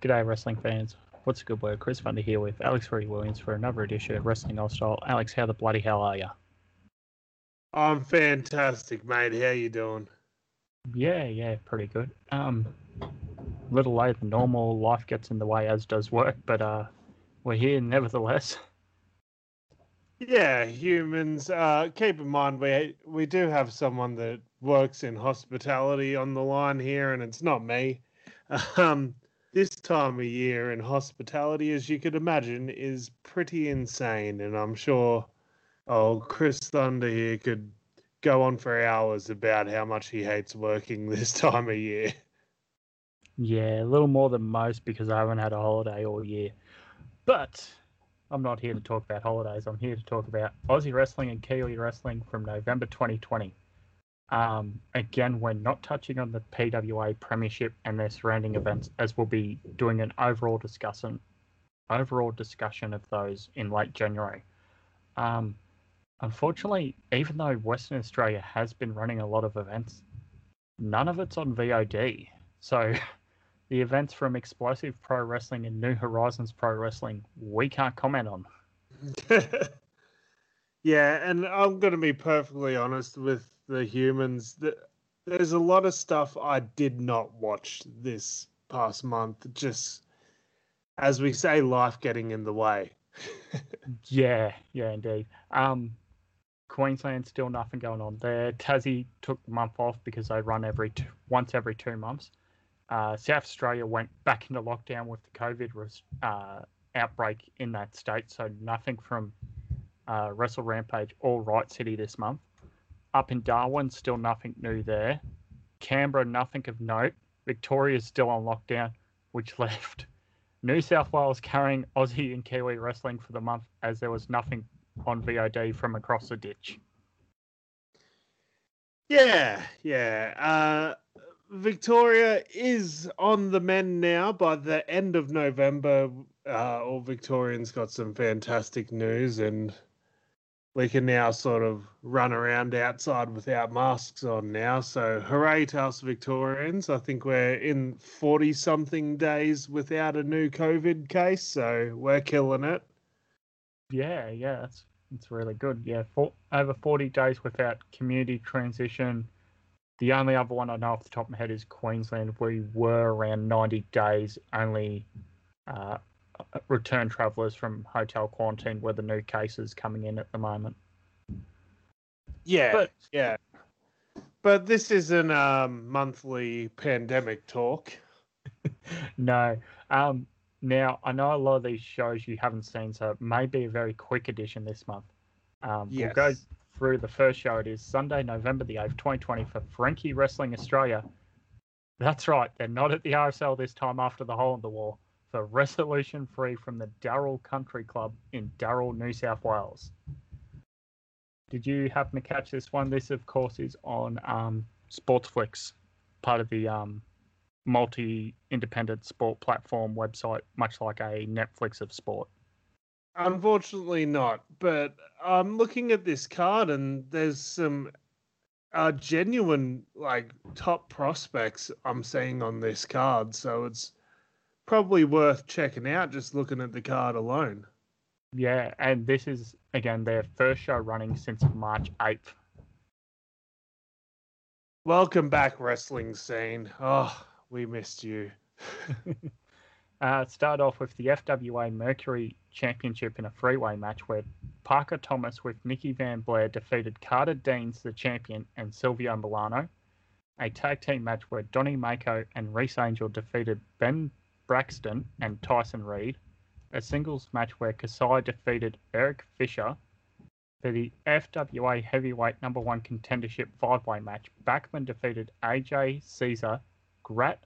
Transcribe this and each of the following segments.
G'day, wrestling fans. What's a good word? Chris Thunder here with Alex Reed Williams for another edition of Wrestling Aus Style. Alex, how the bloody hell are you? I'm fantastic, mate. How you doing? Yeah, yeah, pretty good. Um, a little later than normal. Life gets in the way, as does work, but uh, we're here nevertheless. Yeah, humans. Uh, keep in mind we we do have someone that works in hospitality on the line here, and it's not me. Um, this time of year in hospitality, as you could imagine, is pretty insane, and I'm sure, oh, Chris Thunder here could go on for hours about how much he hates working this time of year. Yeah, a little more than most because I haven't had a holiday all year. But I'm not here to talk about holidays. I'm here to talk about Aussie wrestling and Kiwi wrestling from November 2020. Um, again, we're not touching on the PWA Premiership and their surrounding events, as we'll be doing an overall discussion, overall discussion of those in late January. Um, unfortunately, even though Western Australia has been running a lot of events, none of it's on VOD. So the events from Explosive Pro Wrestling and New Horizons Pro Wrestling, we can't comment on. yeah, and I'm going to be perfectly honest with the humans. There's a lot of stuff I did not watch this past month, just as we say, life getting in the way. yeah, yeah, indeed. Um, Queensland still nothing going on there. Tassie took the month off because they run every once every two months. Uh, South Australia went back into lockdown with the COVID uh, outbreak in that state, so nothing from uh, Wrestle Rampage or Riot City this month. Up in Darwin, still nothing new there. Canberra, nothing of note. Victoria's still on lockdown, which left New South Wales carrying Aussie and Kiwi wrestling for the month as there was nothing on VOD from across the ditch. Yeah, yeah. Uh, Victoria is on the men now. By the end of November, uh, all Victorians got some fantastic news, and we can now sort of run around outside without masks on now. So hooray to us Victorians. I think we're in 40 something days without a new COVID case, so we're killing it. Yeah, yeah, that's it's really good. Yeah, for, over 40 days without community transition. The only other one I know off the top of my head is Queensland. We were around 90 days only uh, return travellers from hotel quarantine were the new cases coming in at the moment. Yeah, but, yeah. But this isn't um, monthly pandemic talk. no. Um, now, I know a lot of these shows you haven't seen, so it may be a very quick edition this month. Um, yes. We'll go through the first show. It is Sunday, November the 8th, 2020 for Frankie Wrestling Australia. That's right, they're not at the RSL this time after the hole in the wall for Resolution 3 from the Dural Country Club in Dural, New South Wales. Did you happen to catch this one? This, of course, is on um, Sportsflix, part of the um, multi independent sport platform website, much like a Netflix of sport. Unfortunately, not. But I'm looking at this card, and there's some uh, genuine, like, top prospects I'm seeing on this card. So it's probably worth checking out just looking at the card alone. Yeah, and this is again their first show running since March 8th. Welcome back, wrestling scene. Oh, we missed you. uh, start off with the FWA Mercury Championship in a freeway match where Parker Thomas with Nikki Van Blair defeated Carter Deans, the champion, and Silvio Milano. A tag team match where Donnie Mako and Reese Angel defeated Ben Braxton and Tyson Reed, a singles match where Kasai defeated Eric Fisher. For the FWA Heavyweight Number One Contendership Five Way match, Backman defeated AJ Caesar, Grat,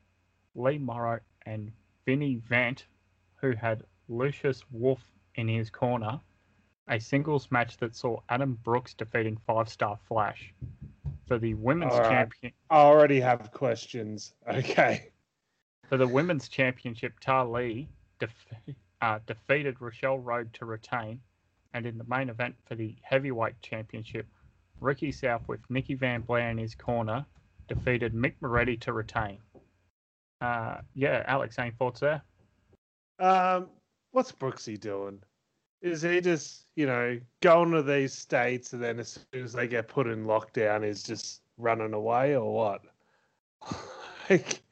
Lee Morrow, and Vinny Vant, who had Lucius Wolf in his corner. A singles match that saw Adam Brooks defeating Five Star Flash. For the women's right. champion. I already have questions. Okay. For the women's championship, Lee def- uh, defeated Rochelle Rogue to retain. And in the main event for the heavyweight championship, Ricky South with Nicky Van Blair in his corner defeated Mick Moretti to retain. Uh, yeah, Alex, any thoughts there? Um, what's Brooksy doing? Is he just, you know, going to these states and then as soon as they get put in lockdown, is just running away or what? like,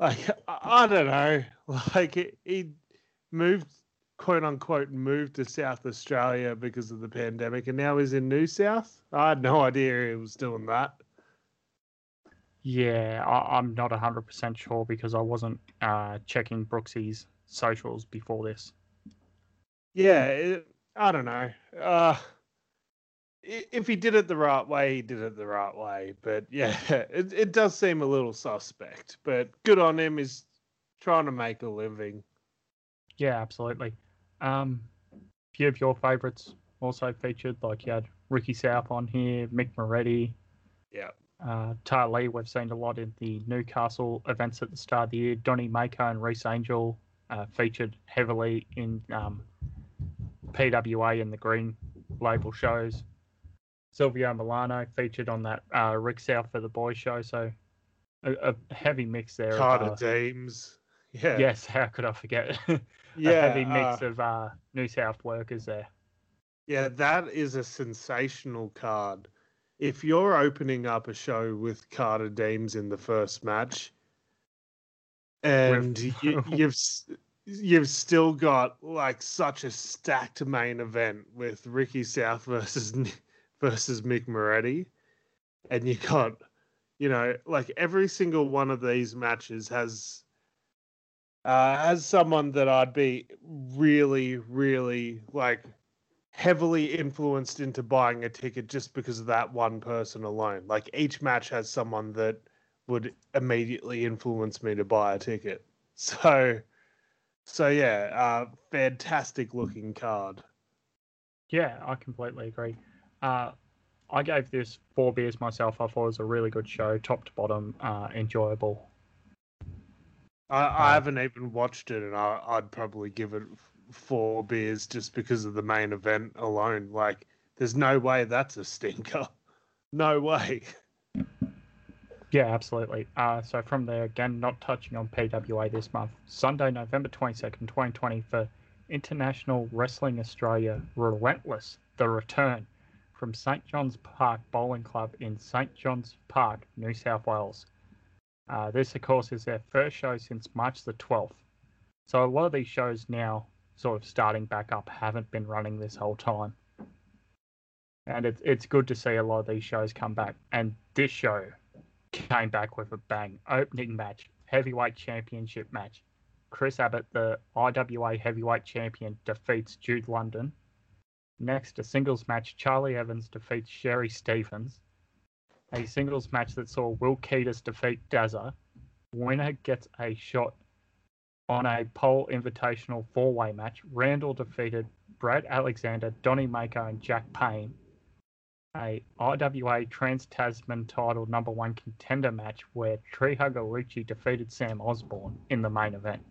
like I don't know. Like he moved, quote unquote, moved to South Australia because of the pandemic, and now he's in New South. I had no idea he was doing that. Yeah, I, am not 100% sure because I wasn't uh, checking Brooksy's socials before this. Yeah, it, I don't know. Uh, if he did it the right way, he did it the right way. But yeah, it, it does seem a little suspect. But good on him. He's trying to make a living. Yeah, absolutely. Um, a few of your favourites also featured, like you had Ricky South on here, Mick Moretti. Yeah. Uh, Tar Lee, we've seen a lot in the Newcastle events at the start of the year. Donny Mako and Reese Angel uh, featured heavily in um, PWA and the Green Label shows. Silvio Milano featured on that uh, Rick South for the Boys show. So a, a heavy mix there. Carter of, uh, Deems. Yeah. Yes, how could I forget? yeah. a heavy mix uh, of uh, New South workers there. Yeah, that is a sensational card. If you're opening up a show with Carter Deems in the first match, and you, you've you've still got like such a stacked main event with Ricky South versus versus Mick Moretti, and you got you know like every single one of these matches has uh, as someone that I'd be really really like heavily influenced into buying a ticket just because of that one person alone. Like each match has someone that would immediately influence me to buy a ticket. So so yeah, uh, fantastic looking card. Yeah, I completely agree. Uh, I gave this four beers myself. I thought it was a really good show, top to bottom, uh, enjoyable. I, I uh, haven't even watched it, and I, I'd probably give it four beers just because of the main event alone. Like, there's no way that's a stinker. No way. Yeah, absolutely. Uh, so from there, again, not touching on PWA this month, Sunday, November 22nd, 2020, for International Wrestling Australia Relentless, the return from St. John's Park Bowling Club in St. John's Park, New South Wales. Uh, this, of course, is their first show since March the 12th. So a lot of these shows now, sort of starting back up, haven't been running this whole time. And it's, it's good to see a lot of these shows come back. And this show came back with a bang. Opening match, heavyweight championship match. Chris Abbott, the IWA heavyweight champion, defeats Jude London. Next, a singles match, Charlie Evans defeats Sherry Stevens. A singles match that saw Will Keedus defeat Dazza. Winner gets a shot on a pole invitational four way match. Randall defeated Brad Alexander, Donnie Mako, and Jack Payne a IWA Trans Tasman title number one contender match where Treehugger Richie defeated Sam Osborne in the main event.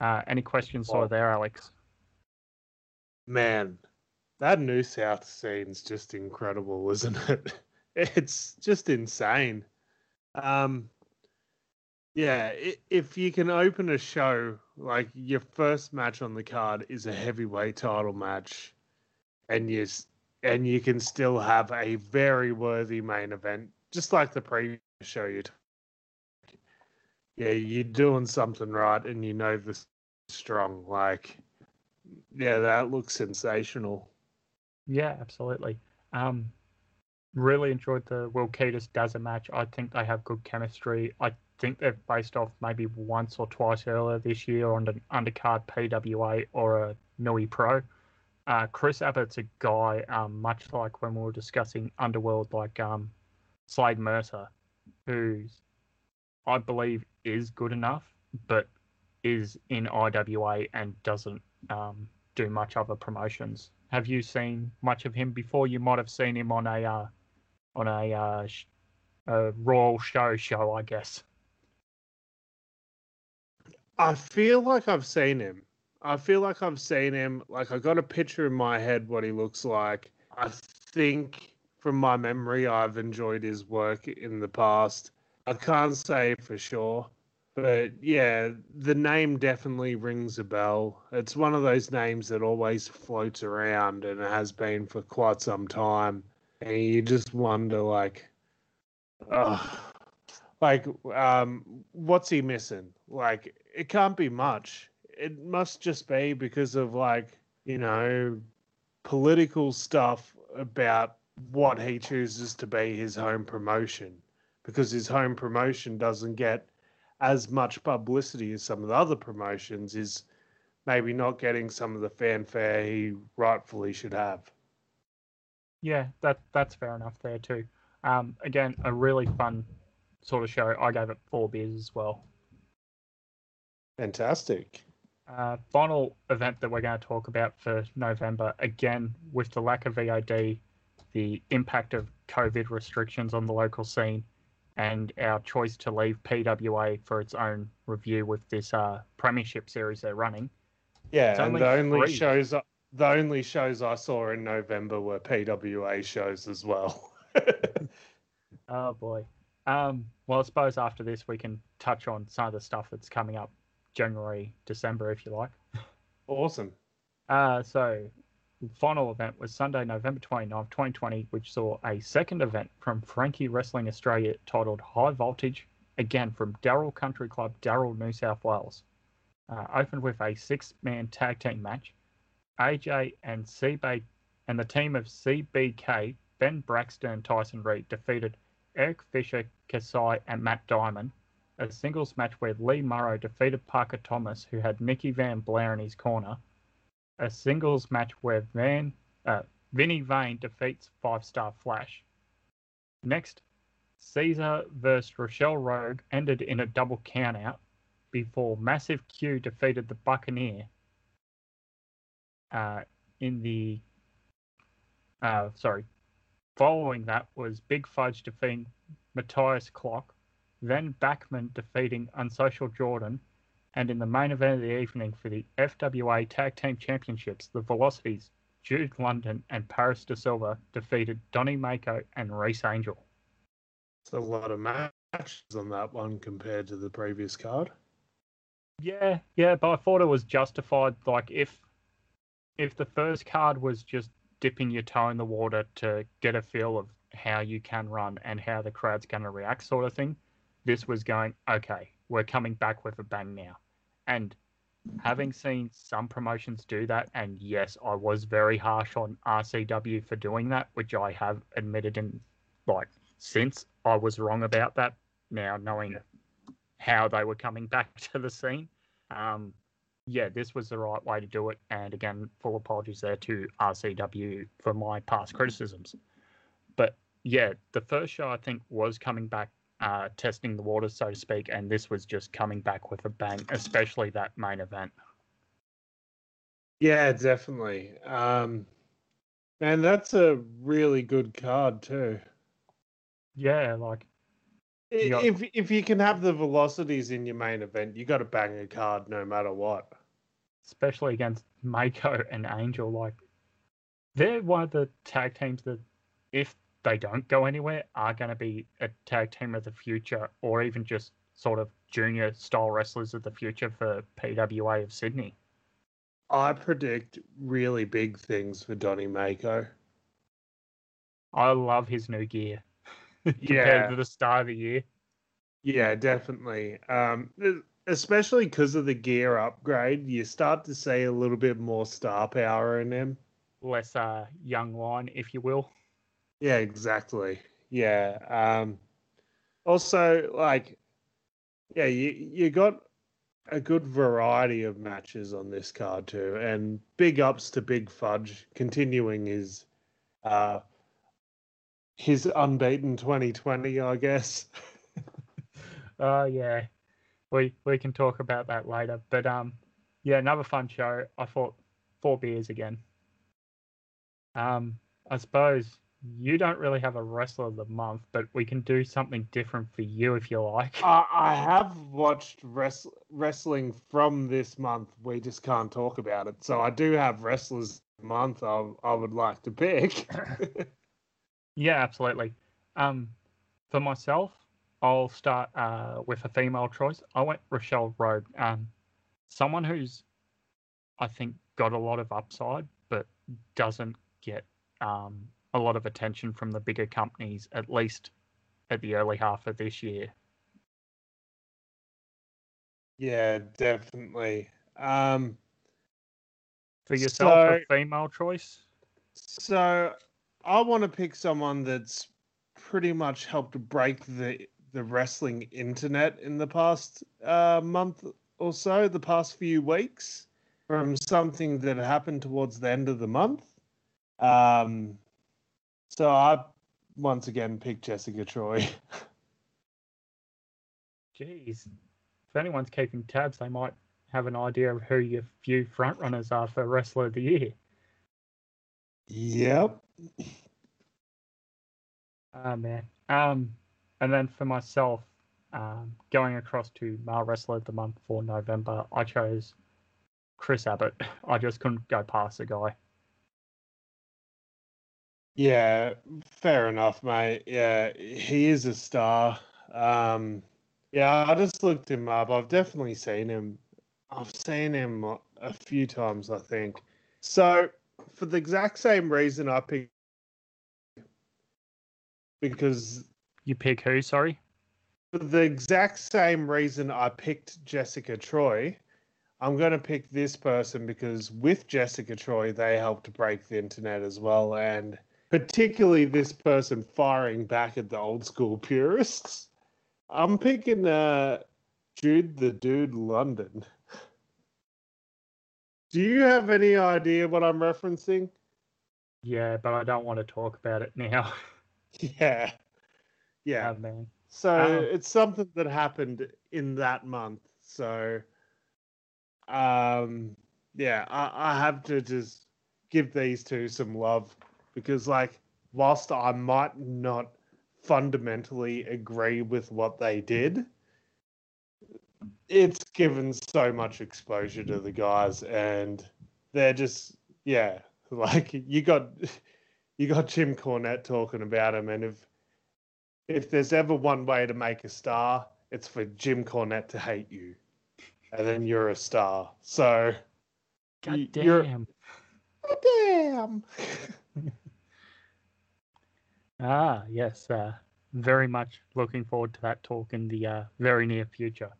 Uh, any questions oh. there, Alex? Man, that New South scene's just incredible, isn't it? It's just insane. Um, yeah, if you can open a show like your first match on the card is a heavyweight title match, and you and you can still have a very worthy main event, just like the previous show you. Yeah, you're doing something right, and you know this strong. Like, yeah, that looks sensational. Yeah, absolutely. Um, really enjoyed the Will Keedus Dazza match. I think they have good chemistry. I think they've faced off maybe once or twice earlier this year on an undercard PWA or a Newy Pro uh, Chris Abbott's a guy, um, much like when we were discussing Underworld, like um, Slade Mercer, who's I believe is good enough, but is in IWA and doesn't um, do much other promotions. Have you seen much of him before? You might have seen him on a uh, on a, uh, a Royal Show show, I guess. I feel like I've seen him. I feel like I've seen him. Like I got a picture in my head what he looks like. I think from my memory, I've enjoyed his work in the past. I can't say for sure. But yeah, the name definitely rings a bell. It's one of those names that always floats around and it has been for quite some time. And you just wonder, like, oh, like, um, what's he missing? Like, it can't be much. It must just be because of, like, you know, political stuff about what he chooses to be his home promotion because his home promotion doesn't get as much publicity as some of the other promotions is maybe not getting some of the fanfare he rightfully should have. Yeah, that that's fair enough there too. Um, again, a really fun sort of show. I gave it four beers as well. Fantastic. Uh, final event that we're going to talk about for November, again, with the lack of VOD, the impact of COVID restrictions on the local scene, and our choice to leave PWA for its own review with this uh, Premiership series they're running. Yeah, and the only three. shows the only shows I saw in November were PWA shows as well. oh boy. Um, well, I suppose after this we can touch on some of the stuff that's coming up January, December, if you like. Awesome. Uh, so final event was Sunday, November 29th, 2020, which saw a second event from Frankie Wrestling Australia titled High Voltage, again from Dural Country Club, Dural, New South Wales. Uh, opened with a six man tag team match. AJ and CB and the team of CBK, Ben Braxton Tyson Reed, defeated Eric Fisher, Kasai, and Matt Diamond. A singles match where Lee Morrow defeated Parker Thomas, who had Nikki Van Blair in his corner a singles match where Van uh, Vinny Vane defeats Five Star Flash. Next, Caesar vs. Rochelle Rogue ended in a double countout before Massive Q defeated the Buccaneer. Uh, in the uh, sorry, following that was Big Fudge defeating Matthias Clock, then Backman defeating Unsocial Jordan, and in the main event of the evening for the FWA Tag Team Championships, the Velocities, Jude London and Paris De Silva defeated Donny Mako and Reese Angel. It's a lot of matches on that one compared to the previous card. Yeah, yeah, but I thought it was justified. Like if if the first card was just dipping your toe in the water to get a feel of how you can run and how the crowd's going to react, sort of thing, this was going okay we're coming back with a bang now. And having seen some promotions do that, and yes, I was very harsh on RCW for doing that, which I have admitted in like since I was wrong about that. Now knowing how they were coming back to the scene, um, yeah, this was the right way to do it. And again, full apologies there to RCW for my past criticisms. But yeah, the first show I think was coming back uh, testing the waters, so to speak, and this was just coming back with a bang, especially that main event. Yeah, definitely. Um, and that's a really good card too. Yeah, like if if you can have the velocities in your main event, you got to bang a card no matter what. Especially against Mako and Angel, like they're one of the tag teams that if they don't go anywhere are going to be a tag team of the future or even just sort of junior style wrestlers of the future for PWA of Sydney. I predict really big things for Donny Mako. I love his new gear compared yeah. to the start of the year. Yeah, definitely. Um, especially because of the gear upgrade, you start to see a little bit more star power in him. Less uh, young line, if you will. Yeah, exactly. Yeah. Um, also, like, yeah, you you got a good variety of matches on this card too, and big ups to Big Fudge continuing his uh his unbeaten 2020, I guess. Oh uh, yeah, we we can talk about that later. But um, yeah, another fun show. I thought four beers again. Um, I suppose you don't really have a wrestler of the month, but we can do something different for you if you like. Uh, I have watched res- wrestling from this month. We just can't talk about it. So I do have wrestlers month I, I would like to pick. yeah, absolutely. Um, for myself, I'll start uh, with a female choice. I went Rochelle Rogue, um, someone who's, I think, got a lot of upside, but doesn't get um, a lot of attention from the bigger companies, at least at the early half of this year. Yeah, definitely. Um, For yourself, So- a female choice? so I want to pick someone that's pretty much helped break the the wrestling internet in the past uh, month or so, the past few weeks, from something that happened towards the end of the month. Um, so I once again picked Jessica Troy. Jeez. If anyone's keeping tabs, they might have an idea of who your few frontrunners are for Wrestler of the Year. yep. Oh man. Um, and then for myself, um, going across to Male Wrestler of the Month for November, I chose Chris Abbott. I just couldn't go past the guy. Yeah, fair enough, mate. Yeah, he is a star. Um, yeah, I just looked him up. I've definitely seen him. I've seen him a- a few times, I think. So, for the exact same reason I picked, because You pick who? Sorry. for the exact same reason I picked Jessica Troy, I'm going to pick this person because with Jessica Troy, they helped break the internet as well. And particularly this person firing back at the old school purists. I'm picking uh, Jude the Dude London. Do you have any idea what I'm referencing? Yeah, but I don't want to talk about it now. Yeah. Yeah. Oh man. So Oh. it's something that happened in that month. So, um, yeah, I, I have to just give these two some love because, like, whilst I might not fundamentally agree with what they did, it's given so much exposure to the guys, and they're just, yeah, like you got. You got Jim Cornette talking about him, and if if there's ever one way to make a star, it's for Jim Cornette to hate you, and then you're a star. So, God Y- you're- damn. Ah, yes. Uh, very much looking forward to that talk in the uh, very near future.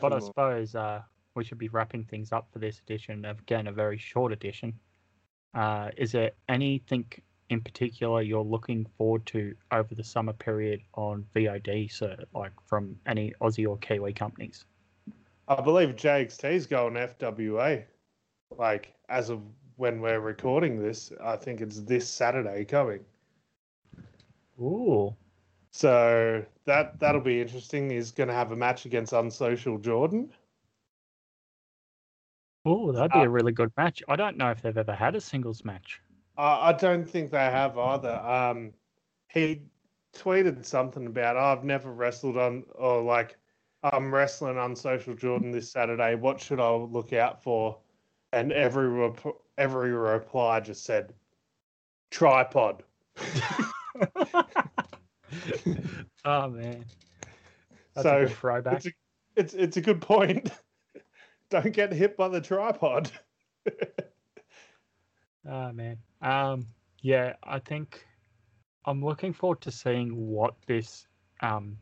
But I suppose uh, we should be wrapping things up for this edition. Again, a very short edition. Uh, is there anything in particular you're looking forward to over the summer period on VOD, so like from any Aussie or Kiwi companies? I believe JXT's going FWA. Like as of when we're recording this, I think it's this Saturday coming. Ooh, So that that'll be interesting. He's going to have a match against Unsocial Jordan. ooh, that'd be Uh, a really good match. I don't know if they've ever had a singles match. Uh, I don't think they have either. Um, he tweeted something about, oh, I've never wrestled on, or like, I'm wrestling on Social Jordan this Saturday. What should I look out for? And every rep- every reply just said, tripod. oh man, that's So, a throwback. It's a, it's it's a good point. don't get hit by the tripod. Oh man. Um yeah, I think I'm looking forward to seeing what this um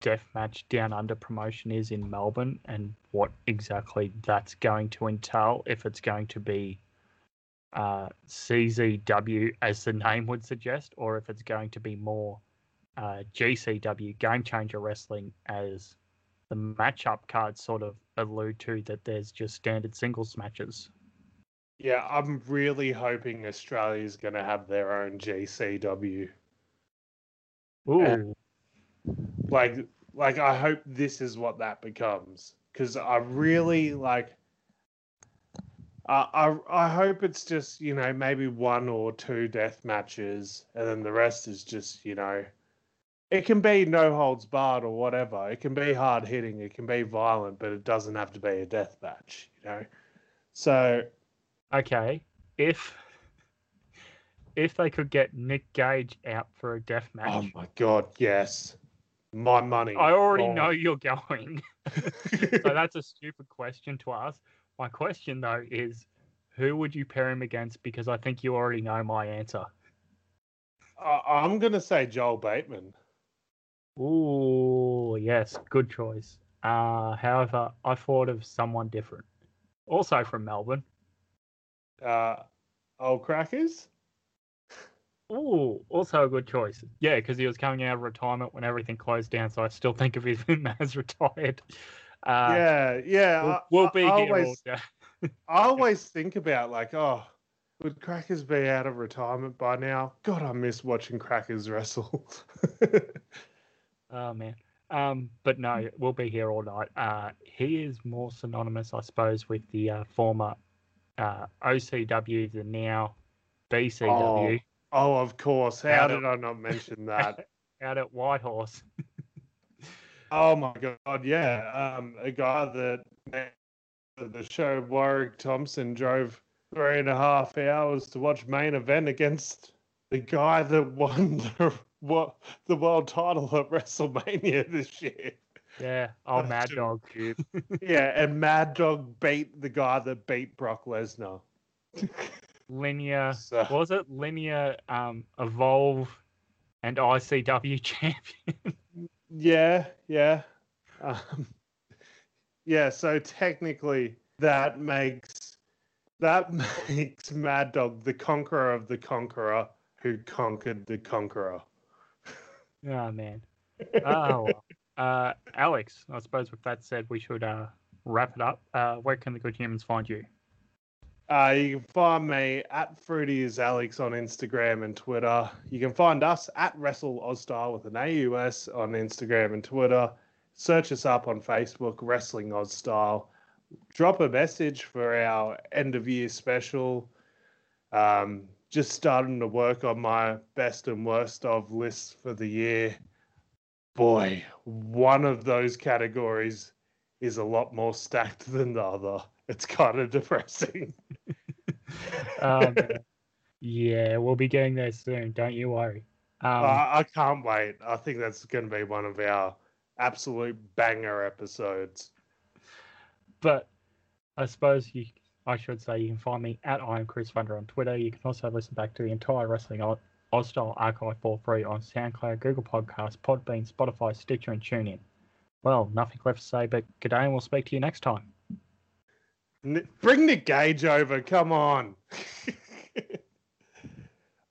deathmatch down under promotion is in Melbourne and what exactly that's going to entail if it's going to be uh CZW as the name would suggest or if it's going to be more uh GCW game changer wrestling as the matchup cards sort of allude to that there's just standard singles matches. yeah, I'm really hoping Australia's going to have their own GCW. Ooh. like like i hope this is what that becomes because i really like I, I i hope it's just you know maybe one or two death matches and then the rest is just you know it can be no holds barred or whatever it can be hard hitting it can be violent but it doesn't have to be a death match you know so Okay, if if they could get Nick Gage out for a death oh match, oh my god yes My money. I already Oh. know you're going. so that's a stupid question to ask. My question though is, who would you pair him against? Because I think you already know my answer. I- I'm gonna say Joel Bateman. Ooh, yes, good choice. Uh, however, I thought of someone different, also from Melbourne. Uh, old crackers. Ooh, also a good choice. Yeah, because he was coming out of retirement when everything closed down, so I still think of him as retired. Uh, yeah, yeah. we'll, we'll I- be I here all always. I always think about like, oh, would Crackers be out of retirement by now? God, I miss watching Crackers wrestle. Oh man. Um, but no, we'll be here all night. Uh, he is more synonymous, I suppose, with the uh, former uh, OCW, the now BCW, oh, of course. How Out did of- I not mention that? out at Whitehorse. Oh my god, yeah. Um, a guy that the show Warwick Thompson drove three and a half hours to watch main event against the guy that won the what the world title at WrestleMania this year. Yeah, oh Mad Dog. yeah, and Mad Dog beat the guy that beat Brock Lesnar. Linear So- was it Linear um Evolve and ICW champion? Yeah, yeah. Um, yeah, so technically that makes that makes Mad Dog the conqueror of the conqueror who conquered the conqueror. oh man. Oh well. Uh Alex, I suppose with that said we should uh wrap it up. Uh where can the good humans find you? Uh, you can find me at Fruity is Alex on Instagram and Twitter. You can find us at Wrestle Ozstyle with an AUS on Instagram and Twitter. Search us up on Facebook, Wrestling Aus Style. Drop a message for our end of year special. Um, just starting to work on my best and worst of lists for the year. Boy, one of those categories is a lot more stacked than the other. It's kind of depressing. Um, yeah, we'll be getting there soon. Don't you worry. Um, I, I can't wait. I think that's going to be one of our absolute banger episodes. but I suppose you, I should say you can find me at I am Chris Thunder on Twitter. You can also listen back to the entire Wrestling Aus Style archive for free on SoundCloud, Google Podcasts, Podbean, Spotify, Stitcher, and TuneIn. Well, nothing left to say, but good day, and we'll speak to you next time. Bring Nick Gage over. Come on.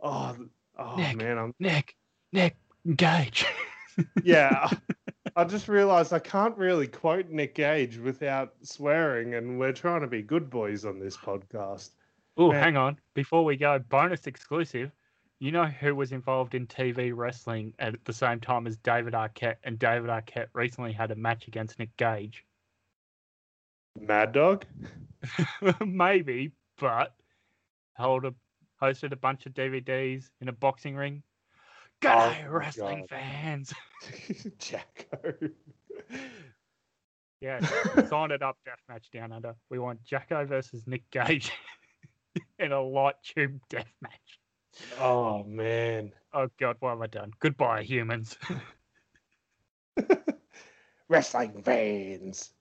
oh, oh Nick. man. I'm, Nick, Nick, Gage. yeah. I just realized I can't really quote Nick Gage without swearing, and we're trying to be good boys on this podcast. Oh, hang on. Before we go, bonus exclusive. You know who was involved in TV wrestling at the same time as David Arquette, and David Arquette recently had a match against Nick Gage. Mad Dog? Maybe, but held a hosted a bunch of DVDs in a boxing ring. G'day, oh my wrestling God. fans. Jacko. Yeah, sign it up, deathmatch down under. We want Jacko versus Nick Gage in a light tube deathmatch. oh, man. Oh god, what have I done? Goodbye, humans. Wrestling fans.